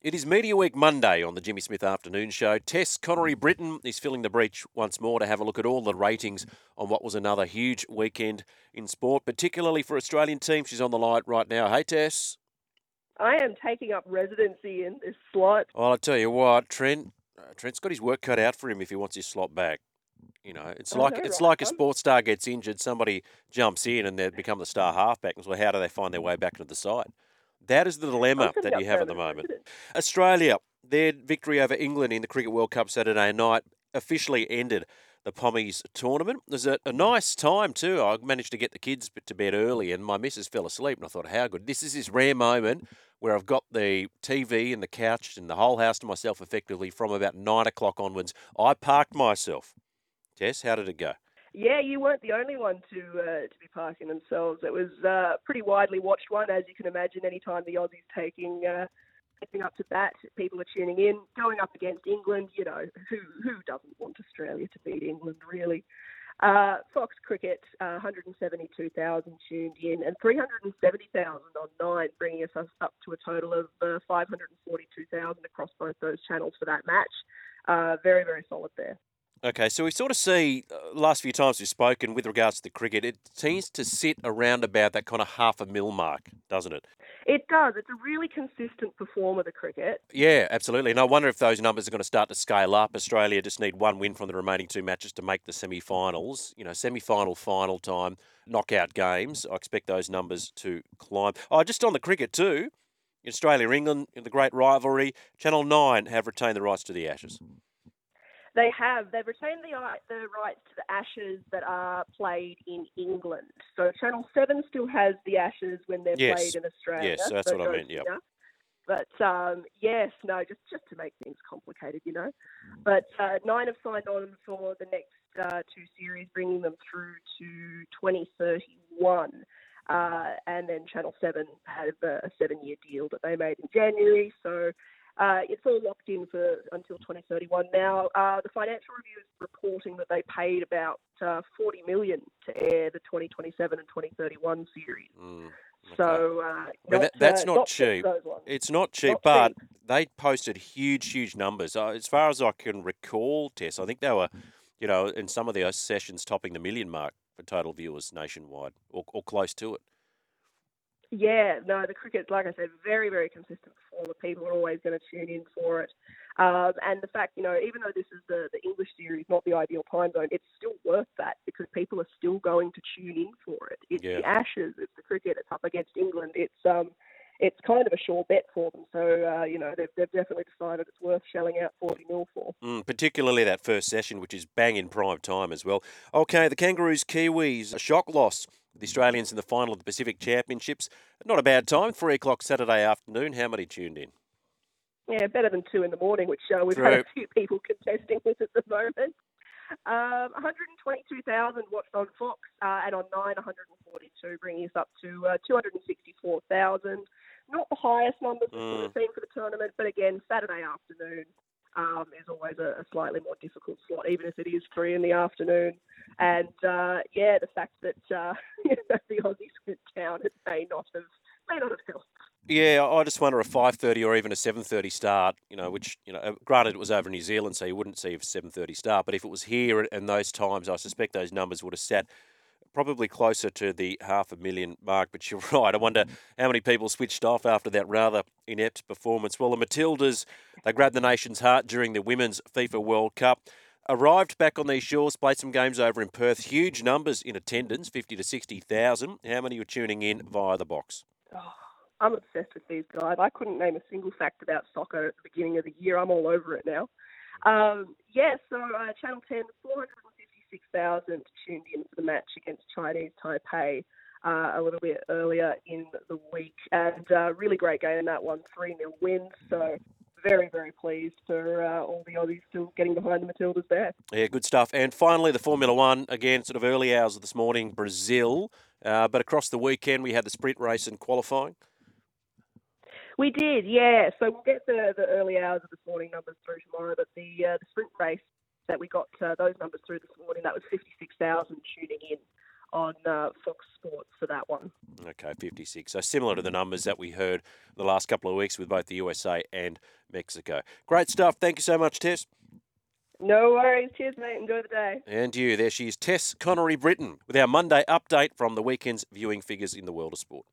It is Mediaweek Monday on the Jimmy Smith Afternoon Show. Tess Connery Britten is filling the breach once more to have a look at all the ratings on what was another huge weekend in sport, particularly for Australian teams. She's on the line right now. Hey, Tess. I am taking up residency in this slot. Well, I tell you what, Trent. Uh, Trent's got his work cut out for him if he wants his slot back. You know, it's I like know, it's right, like a sports star gets injured, somebody jumps in and they become the star halfback. And so how do they find their way back into the side? That is the dilemma that you have at the moment. Australia, their victory over England in the Cricket World Cup Saturday night officially ended the Pommies tournament. It was a, a nice time too. I managed to get the kids to bed early, and my missus fell asleep. And I thought, how good! This is this rare moment where I've got the TV and the couch and the whole house to myself effectively from about nine o'clock onwards. I parked myself. Jess, how did it go? Yeah, you weren't the only one to uh, to be parking themselves. It was uh, a pretty widely watched one, as you can imagine. Anytime the Aussies taking uh, up to bat, people are tuning in. Going up against England, you know who who doesn't want Australia to beat England, really? Uh, Fox Cricket, uh, 172,000 tuned in, and 370,000 on Nine, bringing us up to a total of uh, 542,000 across both those channels for that match. Uh, very very solid there. Okay, so we sort of see uh, last few times we've spoken with regards to the cricket, it seems to sit around about that kind of half a mil mark, doesn't it? It does. It's a really consistent performer, the cricket. Yeah, absolutely. And I wonder if those numbers are going to start to scale up. Australia just need one win from the remaining two matches to make the semi-finals. You know, semi-final, final time, knockout games. I expect those numbers to climb. Oh, just on the cricket too. Australia, England, in the great rivalry. Channel Nine have retained the rights to the Ashes. They have. They've retained the, the rights to the Ashes that are played in England. So Channel 7 still has the Ashes when they're Yes. played in Australia. Yes, that's what I meant, here. But um, yes, no, just just to make things complicated, you know. But uh, Nine have signed on for the next uh, two series, bringing them through to 2031. Uh, and then Channel 7 have a, a seven year deal that they made in January. So uh, it's all locked in for until 2031 now. Uh, the Financial Review is reporting that they paid about uh, 40 million to air the 2027 and 2031 series. Mm, okay. So uh, Well, that- that's uh, not cheap, cheap. It's not cheap, Not but cheap. they posted huge, huge numbers. Uh, as far as I can recall, Tess, I think they were, you know, in some of their sessions topping the million mark for total viewers nationwide, or, or close to it. Yeah, no, the cricket, like I said, very, very consistent performer. People are always going to tune in for it. Um, and the fact, you know, even though this is the, the English series, not the ideal time zone, it's still worth that because people are still going to tune in for it. It's Yeah. the Ashes, it's the cricket, it's up against England. It's um, it's kind of a sure bet for them. So, uh, you know, they've, they've definitely decided it's worth shelling out 40 mil for. Mm, particularly that first session, which is bang in prime time as well. Okay, the Kangaroos Kiwis, a shock loss. The Australians in the final of the Pacific Championships. Not a bad time, three o'clock Saturday afternoon. How many tuned in? Yeah, better than two in the morning, which uh, we've had True. a few people contesting with at the moment. Um, 122,000 watched on Fox, uh, and on Nine, 142, bringing us up to uh, 264,000. Not the highest numbers we've Mm. seen for the tournament, but again, Saturday afternoon um, is always a, a slightly more difficult slot, even if it is three in the afternoon. And uh, yeah, the fact that uh, the Aussies went down, it may not have may not have helped. Yeah, I just wonder a five thirty or even a seven thirty start. You know, which you know, granted it was over New Zealand, so you wouldn't see a seven thirty start. But if it was here and those times, I suspect those numbers would have sat probably closer to the half a million mark. But you're right. I wonder how many people switched off after that rather inept performance. Well, the Matildas they grabbed the nation's heart during the Women's FIFA World Cup. Arrived back on these shores, played some games over in Perth. Huge numbers in attendance, fifty to sixty thousand. How many were tuning in via the box? Oh, I'm obsessed with these guys. I couldn't name a single fact about soccer at the beginning of the year. I'm all over it now. Um, yeah, so uh, Channel 10, 456,000 tuned in for the match against Chinese Taipei uh, a little bit earlier in the week. And uh, really great game in that one, 3 0 win. So very, very pleased for uh, all the Aussies still getting behind the Matildas there. Yeah, good stuff. And finally, the Formula One, again, sort of early hours of this morning, Brazil. Uh, but across the weekend, we had the sprint race and qualifying. We did, yeah. So we'll get the, the early hours of this morning numbers through tomorrow, but the uh, the sprint race that we got uh, those numbers through this morning, that was 56,000 tuning in on uh, Fox Sports for that one. Okay, 56. So similar to the numbers that we heard the last couple of weeks with both the USA and Mexico. Great stuff. Thank you so much, Tess. No worries. Cheers, mate. Enjoy the day. And you. There she is, Tess Connery Britten, with our Monday update from the weekend's viewing figures in the world of sport.